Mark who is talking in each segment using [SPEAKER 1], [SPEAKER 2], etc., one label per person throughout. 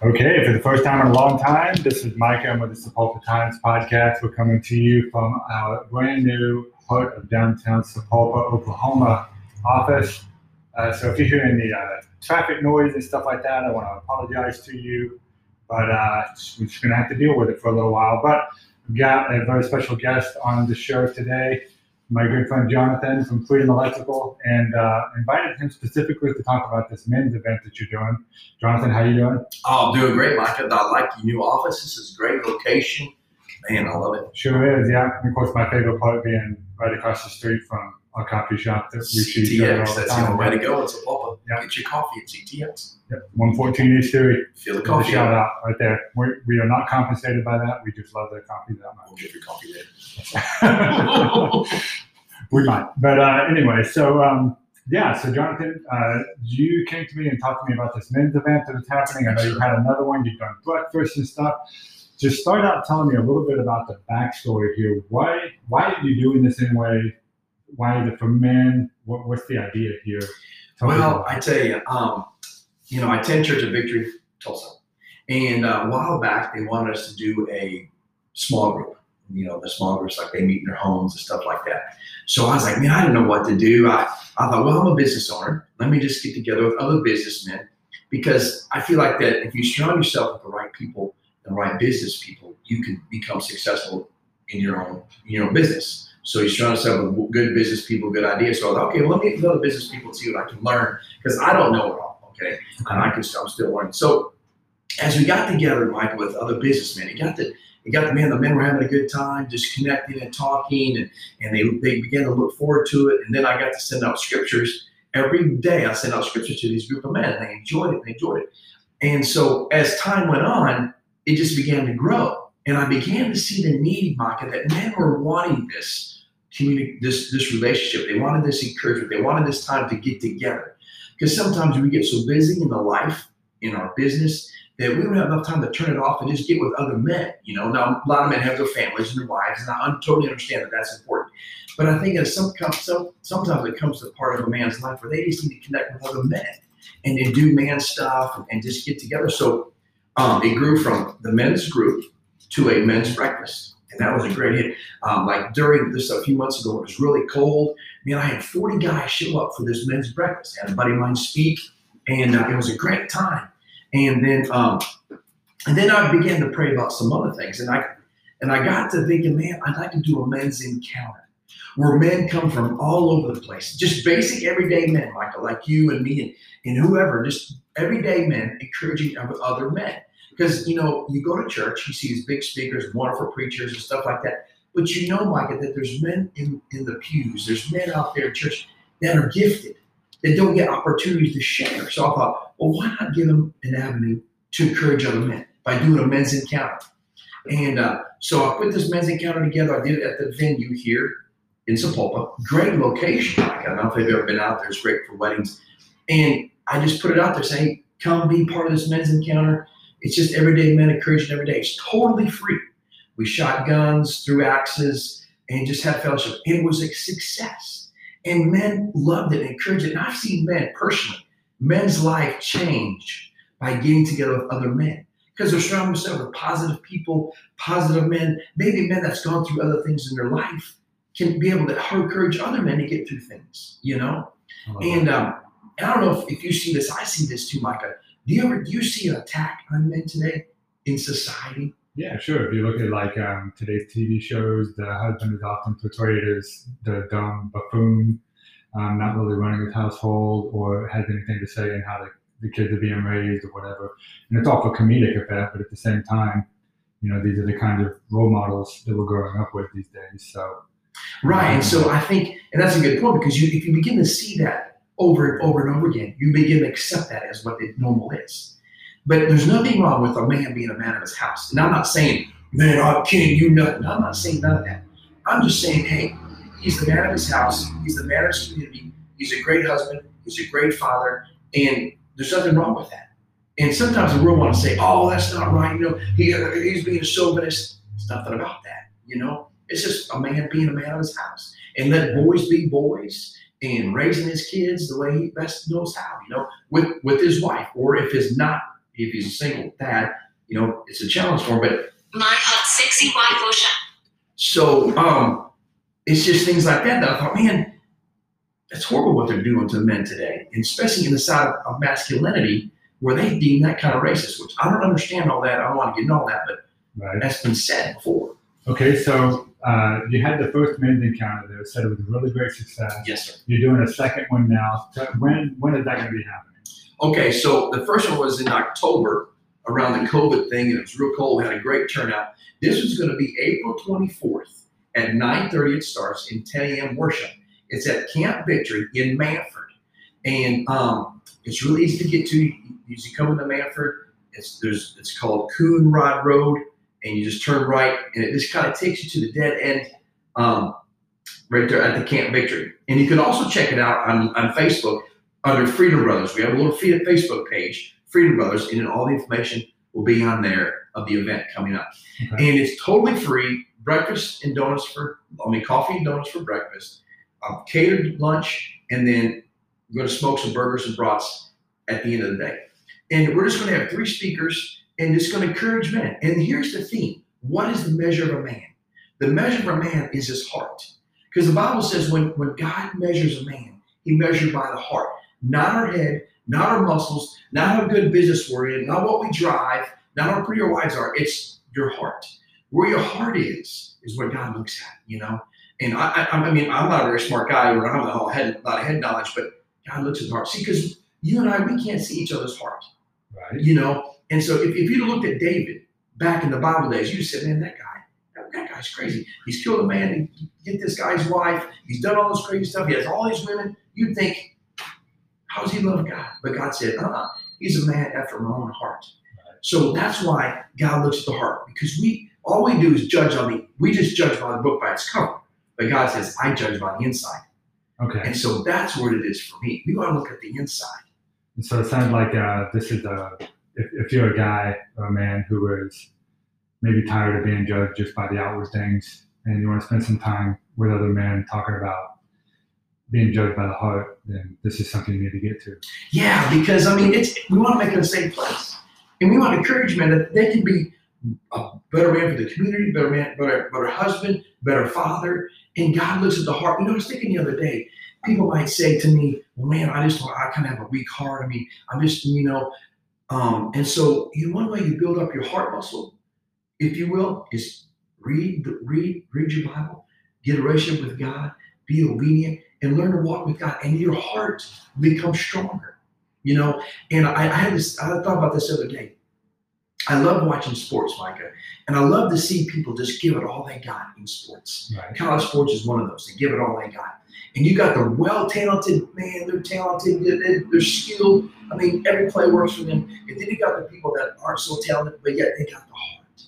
[SPEAKER 1] Okay, for the first time in a long time, this is Micah. I'm with the Sapulpa Times podcast. We're coming to you from our brand new heart of downtown Sapulpa, Oklahoma office. Uh, so if you're hearing the uh, traffic noise and stuff like that, I want to apologize to you, but uh, we're just going to have to deal with it for a little while. But we've got a very special guest on the show today my good friend Jonathan from Freedom Electrical and uh, invited him specifically to talk about this men's event that you're doing. Jonathan, how you doing?
[SPEAKER 2] Oh, I'm doing great, Micah. I like your new office. This is a great location. Man, I love it.
[SPEAKER 1] Sure is, yeah. And of course, my favorite part being right across the street from a coffee shop that we see each other all the
[SPEAKER 2] That's
[SPEAKER 1] time.
[SPEAKER 2] the way to go. It's a pop
[SPEAKER 1] Yeah.
[SPEAKER 2] Get your coffee at CTX.
[SPEAKER 1] Yep, 114 East Street.
[SPEAKER 2] Feel the coffee.
[SPEAKER 1] shout out right there. we we are not compensated by that. We just love their coffee that
[SPEAKER 2] We'll
[SPEAKER 1] much.
[SPEAKER 2] get your coffee later.
[SPEAKER 1] we might. But uh, anyway, so um, yeah, so Jonathan, uh, you came to me and talked to me about this men's event that was happening. I know you had another one. You've done breakfast and stuff. Just start out telling me a little bit about the backstory here. Why why are you doing this anyway? Why is it for men? What, what's the idea here? Tell
[SPEAKER 2] Well, I tell you, um, you know, I attend Church of Victory, Tulsa, and uh, a while back they wanted us to do a small group. You know, the small groups like they meet in their homes and stuff like that. So I was like, man, I didn't know what to do. I, I thought, well, I'm a business owner. Let me just get together with other businessmen because I feel like that if you surround yourself with the right people, the right business people, you can become successful in your own, you know, business. So you surround yourself with good business people, good ideas. So I thought, okay, well, let me get other business people, to see what I can learn because I don't know it all. Okay, and I can, I'm still learning. So as we got together, Mike, with other businessmen, it got the it got the man. The men were having a good time, just connecting and talking, and and they they began to look forward to it. And then I got to send out scriptures every day. I sent out scriptures to these group of men, and they enjoyed it. They enjoyed it. And so as time went on, it just began to grow, and I began to see the need, Micah, that men were wanting this community, this this relationship. They wanted this encouragement. They wanted this time to get together. Because sometimes we get so busy in the life, in our business, that we don't have enough time to turn it off and just get with other men. You know, now a lot of men have their families and their wives, and I totally understand that that's important. But I think that some, some sometimes it comes to part of a man's life where they just need to connect with other men and, and do man stuff and, and just get together. So um, it grew from the men's group to a men's breakfast. And that was a great hit. Um, like during this a few months ago, it was really cold. Man, I had 40 guys show up for this men's breakfast. I had a buddy of mine speak, and uh, it was a great time. And then, um, and then I began to pray about some other things, and I, and I got to thinking, man, I'd like to do a men's encounter where men come from all over the place, just basic everyday men, Michael, like you and me and, and whoever, just everyday men encouraging other- men. Because you know, you go to church, you see these big speakers, wonderful preachers, and stuff like that. But you know, Micah, that there's men in, in the pews, there's men out there in church that are gifted, that don't get opportunities to share. So I thought, well, why not give them an avenue to encourage other men by doing a men's encounter? And uh, so I put this men's encounter together. I did it at the venue here in Sapulpa. Great location. I don't know if you've ever been out there. It's great for weddings. And I just put it out there saying, come be part of this men's encounter. It's just everyday men encouraging every day. It's totally free. We shot guns, threw axes, and just had fellowship. It was a success. And men loved it and encouraged it. And I've seen men personally, men's life change by getting together with other men. Because they're surrounding themselves with positive people, positive men, maybe men that's gone through other things in their life can be able to encourage other men to get through things, you know? And um, and I don't know if, if you see this, I see this too, Micah. Do you ever do you see an attack on men today in society?
[SPEAKER 1] Yeah, sure. If you look at like um, today's TV shows, the husband is often portrayed as the dumb buffoon, um, not really running his household or has anything to say in how the, the kids are being raised or whatever. And it's all for comedic effect, but at the same time, you know, these are the kind of role models that we're growing up with these days. So,
[SPEAKER 2] Right. And so I think, and that's a good point because you, if you begin to see that over and over and over again, you begin to accept that as what the normal is. But there's nothing wrong with a man being a man of his house. And I'm not saying, man, I'm king, you nothing. I'm not saying none of that. I'm just saying, hey, he's the man of his house. He's the man of his community. He's a great husband. He's a great father. And there's nothing wrong with that. And sometimes the world want to say, oh, that's not right. You know, he, he's being a chauvinist. It's nothing about that. You know, it's just a man being a man of his house. And let boys be boys and raising his kids the way he best knows how, you know, with, with his wife. Or if his not if he's a single dad, you know, it's a challenge for him. But
[SPEAKER 3] My hot sexy white Russia.
[SPEAKER 2] so um, it's just things like that that I thought, man, that's horrible what they're doing to men today, and especially in the side of masculinity where they deem that kind of racist, which I don't understand all that. I don't want to get into all that, but
[SPEAKER 1] Right.
[SPEAKER 2] that's been said before.
[SPEAKER 1] Okay, so uh, you had the first men's encounter there. Said it was a really great success.
[SPEAKER 2] Yes, sir.
[SPEAKER 1] You're doing a second one now. So when when is that going to be happening?
[SPEAKER 2] Okay, so the first one was in October around the COVID thing, and it was real cold. We had a great turnout. This was going to be April 24th at 9:30. It starts in 10 a.m. worship. It's at Camp Victory in Mannford, and um, it's really easy to get to. You, you come into Mannford. It's there's it's called Coonrod Road, and you just turn right, and it just kind of takes you to the dead end. Um, right there at the Camp Victory. And you can also check it out on, on Facebook under Freedom Brothers. We have a little Facebook page, Freedom Brothers, and then all the information will be on there of the event coming up.
[SPEAKER 1] Okay.
[SPEAKER 2] And it's totally free. Breakfast and donuts for, I mean, coffee and donuts for breakfast, um, catered lunch, and then we're going to smoke some burgers and brats at the end of the day. And we're just going to have three speakers and it's going to encourage men. And here's the theme what is the measure of a man? The measure of a man is his heart. Because the Bible says when, when God measures a man, he measures by the heart, not our head, not our muscles, not how good business we're in, not what we drive, not how pretty our wives are. It's your heart. Where your heart is, is what God looks at, you know? And I, I, I mean, I'm not a very smart guy, or I don't have a head, a lot of head knowledge, but God looks at the heart. See, because you and I, we can't see each other's heart,
[SPEAKER 1] Right.
[SPEAKER 2] you know? And so if, if you'd looked at David back in the Bible days, you'd said, man, that guy, that, that guy's crazy. He's killed a man He get this guy's wife. He's done all this crazy stuff. He has all these women. You'd think, how does he love God? But God said, uh-uh, he's a man after my own heart. So that's why God looks at the heart because we all we do is judge on the we just judge by the book by its cover. But God says, I judge by the inside.
[SPEAKER 1] Okay.
[SPEAKER 2] And so that's what it is for me. We want to look at the inside.
[SPEAKER 1] And so it sounds like uh, this is a if, if you're a guy or a man who is maybe tired of being judged just by the outward things, and you want to spend some time with other men talking about being judged by the heart, then this is something you need to get to.
[SPEAKER 2] Yeah, because I mean, it's we want to make it a safe place, and we want encouragement that they can be a better man for the community, better man, better, better husband, better father. And God looks at the heart. You know, I was thinking the other day, people might say to me, "Well, man, I just I kind of have a weak heart. I mean, I'm just you know." Um, and so, you know, one way you build up your heart muscle, if you will, is read read read your Bible, get a relationship with God, be obedient, and learn to walk with God, and your heart becomes stronger. You know, and I, I had this, I thought about this the other day. I love watching sports, Micah, and I love to see people just give it all they got in sports.
[SPEAKER 1] Right.
[SPEAKER 2] College sports is one of those. They give it all they got. And you got the well talented, man, they're talented, they're, they're skilled. I mean, every play works for them. And then you got the people that aren't so talented, but yet they got the heart.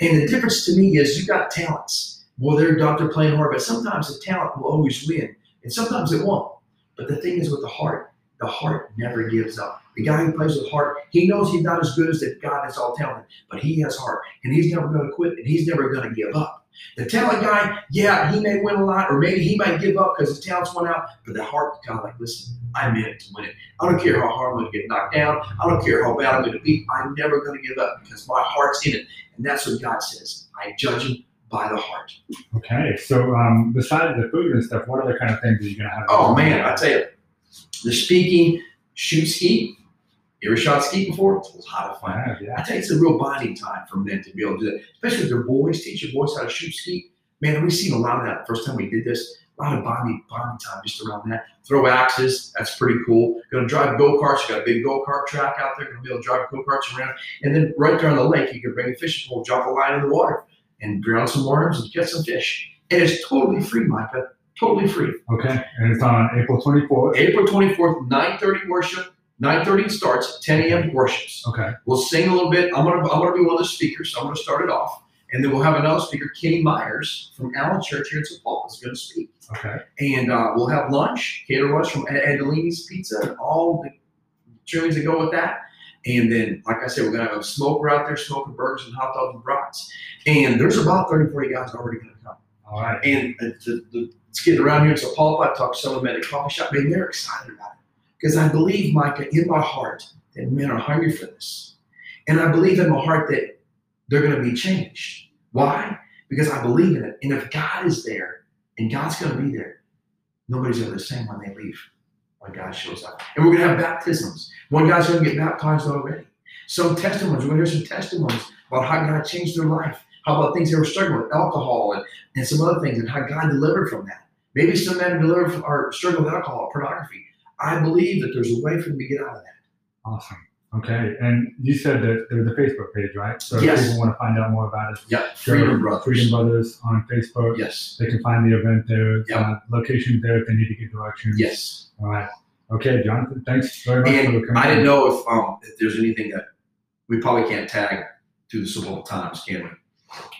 [SPEAKER 2] And the difference to me is you got talents. Well, they're doctor playing hard, but sometimes the talent will always win, and sometimes it won't. But the thing is with the heart, the heart never gives up. The guy who plays with heart, he knows he's not as good as the guy that's all talented, but he has heart, and he's never going to quit, and he's never going to give up. The talent guy, yeah, he may win a lot, or maybe he might give up because his talents went out, but the heart kind of like, listen, I'm in it to win it. I don't care how hard I'm going to get knocked down. I don't care how bad I'm going to be. I'm never going to give up because my heart's in it. And that's what God says. I judge him by the heart.
[SPEAKER 1] Okay. So um, besides the food and stuff, what other kind of things are you gonna have?
[SPEAKER 2] Oh man, I tell you, the speaking, shoot skeet. You ever shot skeet before? It's a lot of fun.
[SPEAKER 1] Yeah, yeah.
[SPEAKER 2] I tell you, it's a real bonding time for men to be able to do that, especially with their boys. Teach your boys how to shoot skeet. Man, we've seen a lot of that. First time we did this, a lot of bonding, bonding time just around that. Throw axes, that's pretty cool. Going to drive go karts. You got a big go kart track out there. Going to be able to drive go karts around. And then right there on the lake, you can bring a fishing pole, drop a line in the water, and drown some worms and catch some fish. And it's totally free, Micah. Totally free.
[SPEAKER 1] Okay. And it's on April 24th.
[SPEAKER 2] April 24th, 9:30 worship. 9:30 starts, 10 a.m. worships.
[SPEAKER 1] Okay.
[SPEAKER 2] We'll sing a little bit. I'm gonna I'm gonna be one of the speakers, so I'm gonna start it off. And then we'll have another speaker, Kenny Myers from Allen Church here in Sapulpa, is going to speak.
[SPEAKER 1] Okay.
[SPEAKER 2] And uh, we'll have lunch, cater lunch from Ed- Adelini's Pizza, and all the trimmings that go with that. And then, like I said, we're going to have a smoker out there smoking burgers and hot dogs and brats. And there's about 30, 40 guys already going to come.
[SPEAKER 1] All right.
[SPEAKER 2] And uh, the, the, it's getting around here in Sapulpa. I talked to some of them at a coffee shop, man, they're excited about it. Because I believe, Micah, in my heart, that men are hungry for this. And I believe in my heart that they're going to be changed. Why? Because I believe in it. And if God is there and God's going to be there, nobody's ever the same when they leave, when God shows up. And we're going to have baptisms. One guy's going to get baptized already. Some testimonies, we're going to hear some testimonies about how God changed their life. How about things they were struggling with, alcohol and, and some other things, and how God delivered from that. Maybe some men delivered from, are with alcohol, pornography. I believe that there's a way for them to get out of that.
[SPEAKER 1] Awesome. Okay. And you said that there's a Facebook page, right? So
[SPEAKER 2] Yes.
[SPEAKER 1] if people want to find out more about it,
[SPEAKER 2] Yeah, Freedom Brothers.
[SPEAKER 1] Freedom Brothers on Facebook.
[SPEAKER 2] Yes,
[SPEAKER 1] They can find the event there. Uh, location there if they need to get directions.
[SPEAKER 2] yes.
[SPEAKER 1] All right. Okay, Jonathan. Thanks very much
[SPEAKER 2] And
[SPEAKER 1] for coming.
[SPEAKER 2] I didn't know if um if there's anything that we probably can't tag through the Sapulpa Times, can we?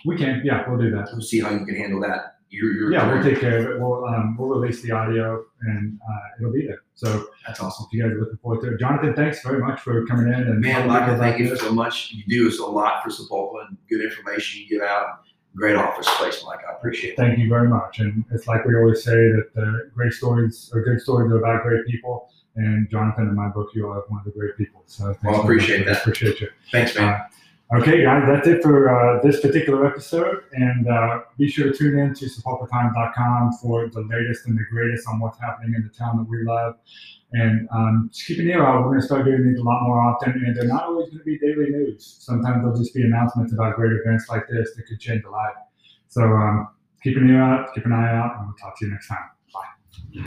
[SPEAKER 1] We can. Yeah, we'll do that.
[SPEAKER 2] We'll see how you can handle that. You're, you're
[SPEAKER 1] Yeah, we'll take care of it. We'll um, we'll release the audio and uh, it'll be there. So
[SPEAKER 2] That's awesome.
[SPEAKER 1] if you guys are looking forward to it, Jonathan, thanks very much for coming in and
[SPEAKER 2] Man, Michael, thank you
[SPEAKER 1] this.
[SPEAKER 2] so much. You do us a lot for Sapulpa and good information you give out. Great office space, Mike. I appreciate it.
[SPEAKER 1] Thank you very much. And it's like we always say that the great stories or good stories are about great people. And Jonathan, in my book, you are one of the great people. So
[SPEAKER 2] Well, I
[SPEAKER 1] so
[SPEAKER 2] appreciate that.
[SPEAKER 1] Appreciate you.
[SPEAKER 2] Thanks, man.
[SPEAKER 1] Uh, Okay, guys, that's it for uh, this particular episode. And uh, be sure to tune in to SapulpaTimes.com for the latest and the greatest on what's happening in the town that we love. And um, just keep an ear out. We're going to start doing these a lot more often. And they're not always going to be daily news. Sometimes they'll just be announcements about great events like this that could change a life. So um, keep an ear out, keep an eye out, and we'll talk to you next time. Bye.